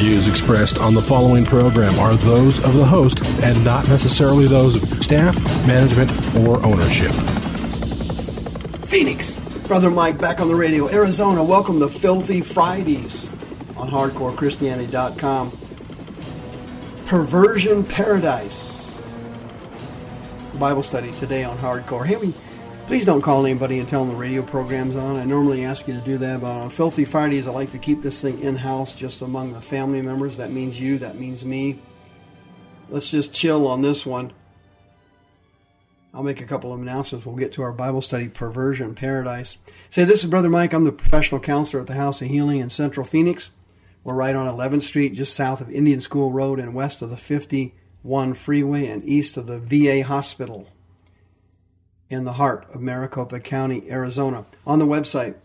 views expressed on the following program are those of the host and not necessarily those of staff, management, or ownership. Phoenix, Brother Mike back on the radio. Arizona, welcome to Filthy Fridays on HardcoreChristianity.com. Perversion Paradise. Bible study today on Hardcore. Hey, we, please don't call anybody and tell them the radio program's on. I normally ask you to do that, but on Filthy Fridays, I like to keep this thing in house just among the family members. That means you, that means me. Let's just chill on this one. I'll make a couple of announcements. We'll get to our Bible study, Perversion Paradise. Say, this is Brother Mike. I'm the professional counselor at the House of Healing in Central Phoenix. We're right on 11th Street, just south of Indian School Road and west of the 51 freeway and east of the VA hospital in the heart of Maricopa County, Arizona. On the website,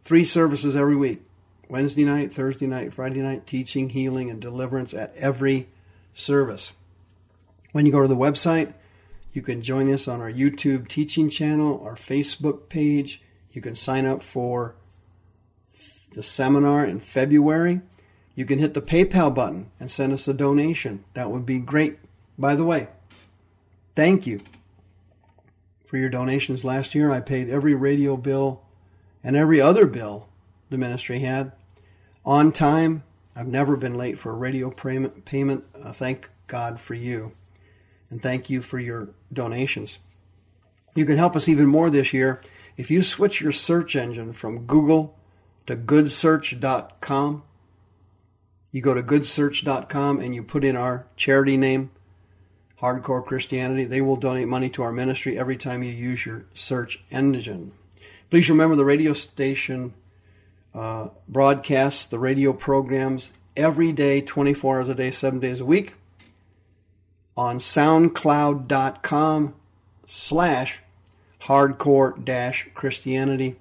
three services every week Wednesday night, Thursday night, Friday night, teaching, healing, and deliverance at every service. When you go to the website, you can join us on our YouTube teaching channel, our Facebook page. You can sign up for the seminar in February you can hit the PayPal button and send us a donation. That would be great. By the way, thank you for your donations last year. I paid every radio bill and every other bill the ministry had on time. I've never been late for a radio payment. Uh, thank God for you. And thank you for your donations. You can help us even more this year if you switch your search engine from Google to goodsearch.com you go to goodsearch.com and you put in our charity name, Hardcore Christianity. They will donate money to our ministry every time you use your search engine. Please remember the radio station uh, broadcasts the radio programs every day, 24 hours a day, seven days a week on soundcloud.com slash hardcore dash Christianity.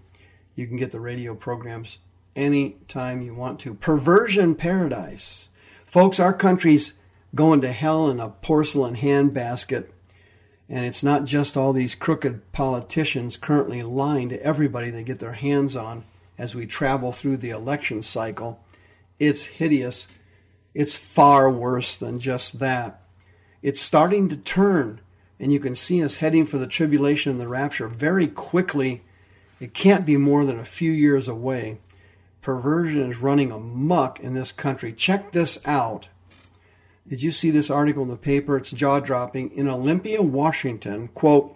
You can get the radio programs anytime you want to. Perversion paradise. Folks, our country's going to hell in a porcelain handbasket. And it's not just all these crooked politicians currently lying to everybody they get their hands on as we travel through the election cycle. It's hideous. It's far worse than just that. It's starting to turn, and you can see us heading for the tribulation and the rapture very quickly. It can't be more than a few years away perversion is running amuck in this country. Check this out. Did you see this article in the paper? It's jaw dropping. In Olympia, Washington, quote,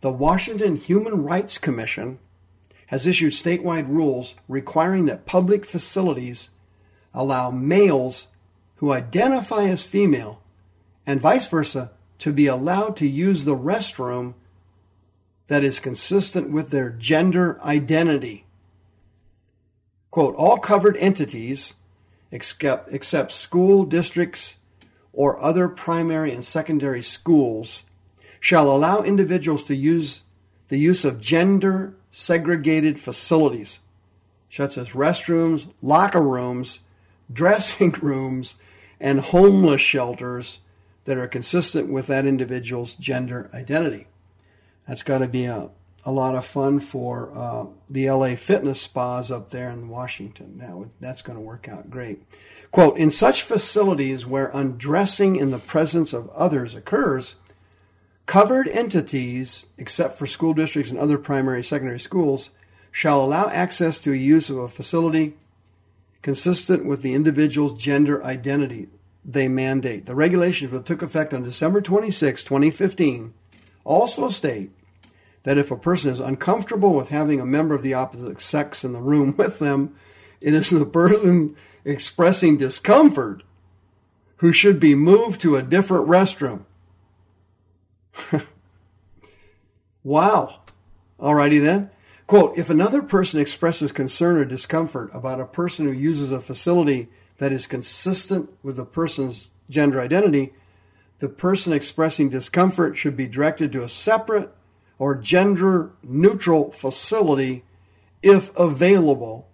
the Washington Human Rights Commission has issued statewide rules requiring that public facilities allow males who identify as female and vice versa to be allowed to use the restroom that is consistent with their gender identity. Quote, all covered entities, except, except school districts or other primary and secondary schools, shall allow individuals to use the use of gender segregated facilities, such as restrooms, locker rooms, dressing rooms, and homeless shelters that are consistent with that individual's gender identity. That's got to be a, a lot of fun for uh, the LA fitness spas up there in Washington. Now, that's going to work out great. Quote In such facilities where undressing in the presence of others occurs, covered entities, except for school districts and other primary secondary schools, shall allow access to a use of a facility consistent with the individual's gender identity they mandate. The regulations, which took effect on December 26, 2015, also state that if a person is uncomfortable with having a member of the opposite sex in the room with them, it is the person expressing discomfort who should be moved to a different restroom. wow. Alrighty then. Quote, if another person expresses concern or discomfort about a person who uses a facility that is consistent with the person's gender identity, the person expressing discomfort should be directed to a separate or gender neutral facility if available.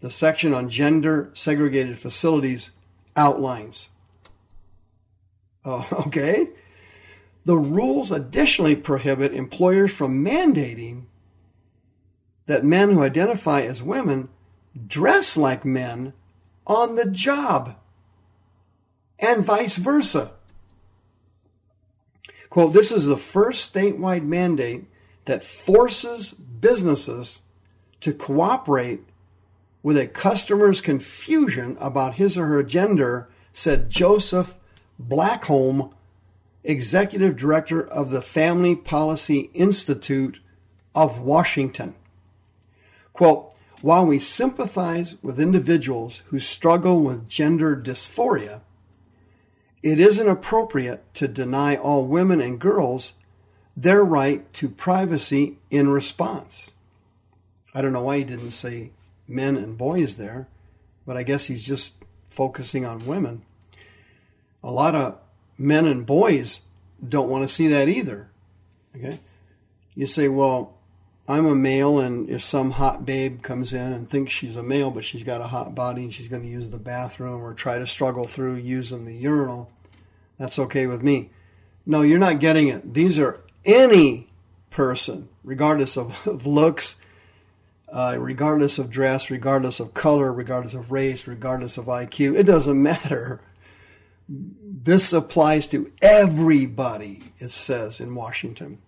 The section on gender segregated facilities outlines. Oh, okay. The rules additionally prohibit employers from mandating that men who identify as women dress like men on the job and vice versa. Quote, this is the first statewide mandate that forces businesses to cooperate with a customer's confusion about his or her gender, said Joseph Backholm, Executive Director of the Family Policy Institute of Washington. Quote, while we sympathize with individuals who struggle with gender dysphoria, it isn't appropriate to deny all women and girls their right to privacy in response. I don't know why he didn't say men and boys there, but I guess he's just focusing on women. A lot of men and boys don't want to see that either. Okay? You say, well, I'm a male, and if some hot babe comes in and thinks she's a male, but she's got a hot body and she's going to use the bathroom or try to struggle through using the urinal, that's okay with me. No, you're not getting it. These are any person, regardless of, of looks, uh, regardless of dress, regardless of color, regardless of race, regardless of IQ. It doesn't matter. This applies to everybody, it says in Washington.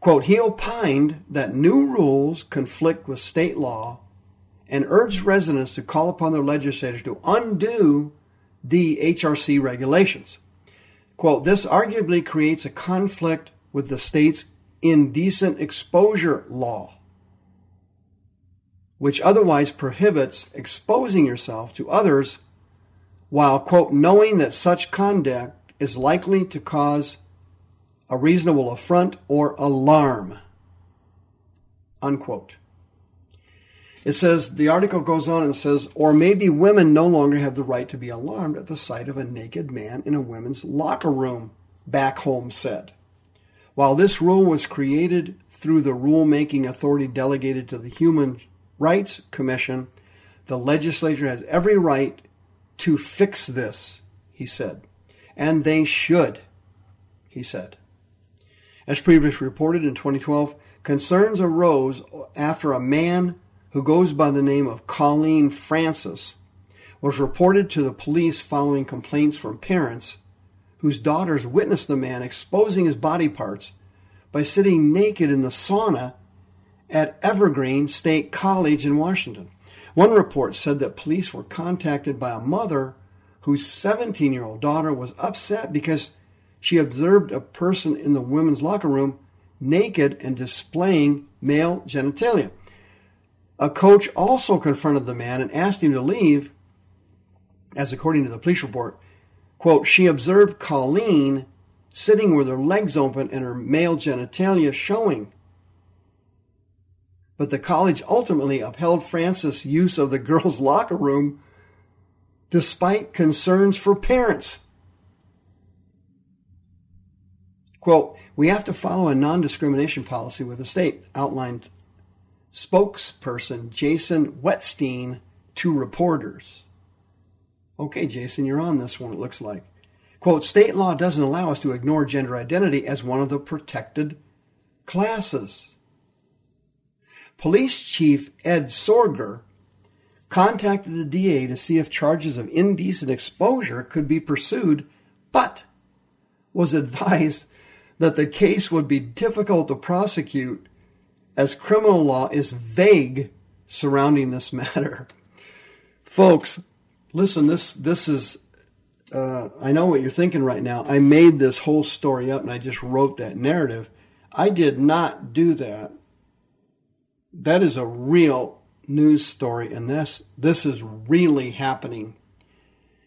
Quote, he opined that new rules conflict with state law and urged residents to call upon their legislators to undo the HRC regulations. Quote, this arguably creates a conflict with the state's indecent exposure law, which otherwise prohibits exposing yourself to others while, quote, knowing that such conduct is likely to cause a reasonable affront or alarm. Unquote. It says, the article goes on and says, or maybe women no longer have the right to be alarmed at the sight of a naked man in a women's locker room, Backholm said. While this rule was created through the rulemaking authority delegated to the Human Rights Commission, the legislature has every right to fix this, he said. And they should, he said. As previously reported in 2012, concerns arose after a man who goes by the name of Colleen Francis was reported to the police following complaints from parents whose daughters witnessed the man exposing his body parts by sitting naked in the sauna at Evergreen State College in Washington. One report said that police were contacted by a mother whose 17 year old daughter was upset because she observed a person in the women's locker room naked and displaying male genitalia. A coach also confronted the man and asked him to leave, as according to the police report, quote, she observed Colleen sitting with her legs open and her male genitalia showing. But the college ultimately upheld Francis' use of the girls' locker room despite concerns for parents. Quote, we have to follow a non discrimination policy with the state, outlined spokesperson Jason Wetstein to reporters. Okay, Jason, you're on this one, it looks like. Quote, state law doesn't allow us to ignore gender identity as one of the protected classes. Police Chief Ed Sorger contacted the DA to see if charges of indecent exposure could be pursued, but was advised that the case would be difficult to prosecute as criminal law is vague surrounding this matter. Folks, listen, this this is uh, I know what you're thinking right now. I made this whole story up and I just wrote that narrative. I did not do that. That is a real news story, and this this is really happening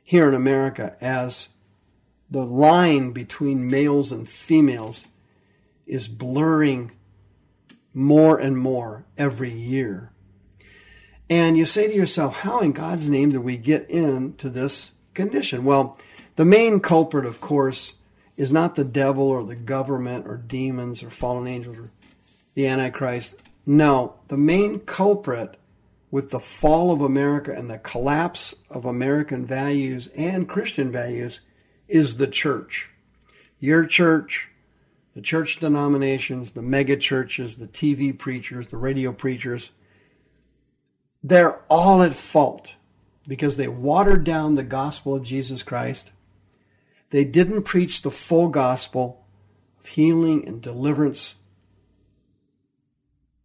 here in America as the line between males and females is blurring more and more every year. And you say to yourself, how in God's name do we get into this condition? Well, the main culprit, of course, is not the devil or the government or demons or fallen angels or the Antichrist. No, the main culprit with the fall of America and the collapse of American values and Christian values is the church. Your church, the church denominations, the mega churches, the TV preachers, the radio preachers, they're all at fault because they watered down the gospel of Jesus Christ. They didn't preach the full gospel of healing and deliverance,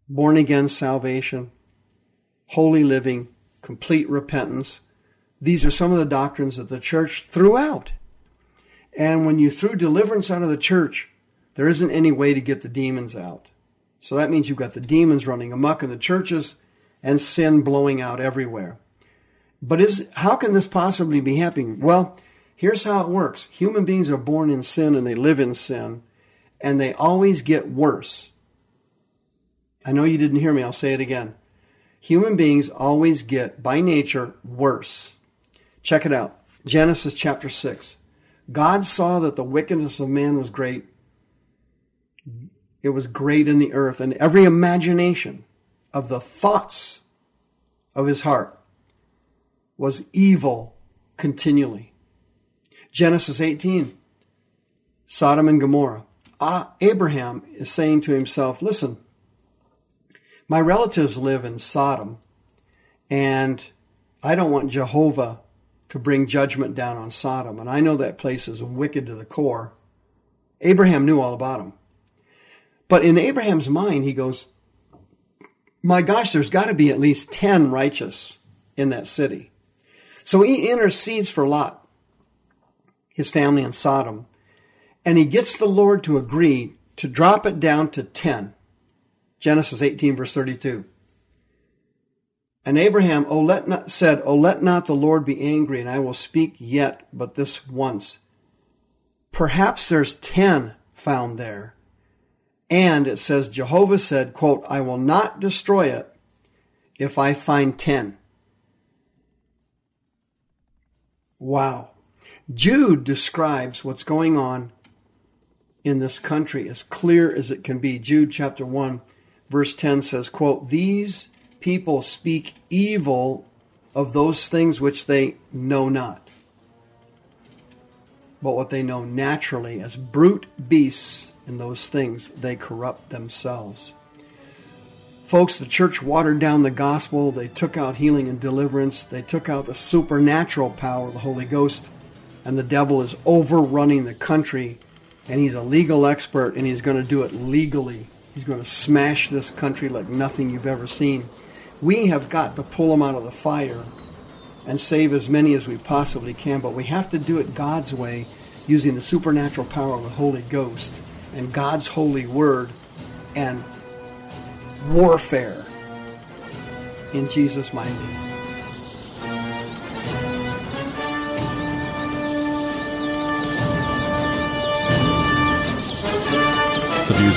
born again salvation, holy living, complete repentance. These are some of the doctrines that the church threw out. And when you threw deliverance out of the church, there isn't any way to get the demons out. So that means you've got the demons running amok in the churches and sin blowing out everywhere. But is how can this possibly be happening? Well, here's how it works. Human beings are born in sin and they live in sin, and they always get worse. I know you didn't hear me, I'll say it again. Human beings always get, by nature, worse. Check it out Genesis chapter 6. God saw that the wickedness of man was great it was great in the earth, and every imagination of the thoughts of his heart was evil continually. Genesis 18, Sodom and Gomorrah. Ah, Abraham is saying to himself, Listen, my relatives live in Sodom, and I don't want Jehovah to bring judgment down on Sodom. And I know that place is wicked to the core. Abraham knew all about him. But in Abraham's mind, he goes, My gosh, there's got to be at least 10 righteous in that city. So he intercedes for Lot, his family in Sodom, and he gets the Lord to agree to drop it down to 10. Genesis 18, verse 32. And Abraham oh, let not, said, Oh, let not the Lord be angry, and I will speak yet but this once. Perhaps there's 10 found there. And it says, Jehovah said, quote, I will not destroy it if I find 10. Wow. Jude describes what's going on in this country as clear as it can be. Jude chapter 1, verse 10 says, quote, These people speak evil of those things which they know not, but what they know naturally as brute beasts in those things, they corrupt themselves. Folks, the church watered down the gospel. They took out healing and deliverance. They took out the supernatural power of the Holy Ghost. And the devil is overrunning the country. And he's a legal expert and he's going to do it legally. He's going to smash this country like nothing you've ever seen. We have got to pull them out of the fire and save as many as we possibly can, but we have to do it God's way using the supernatural power of the Holy Ghost and God's holy word and warfare in Jesus' mighty name.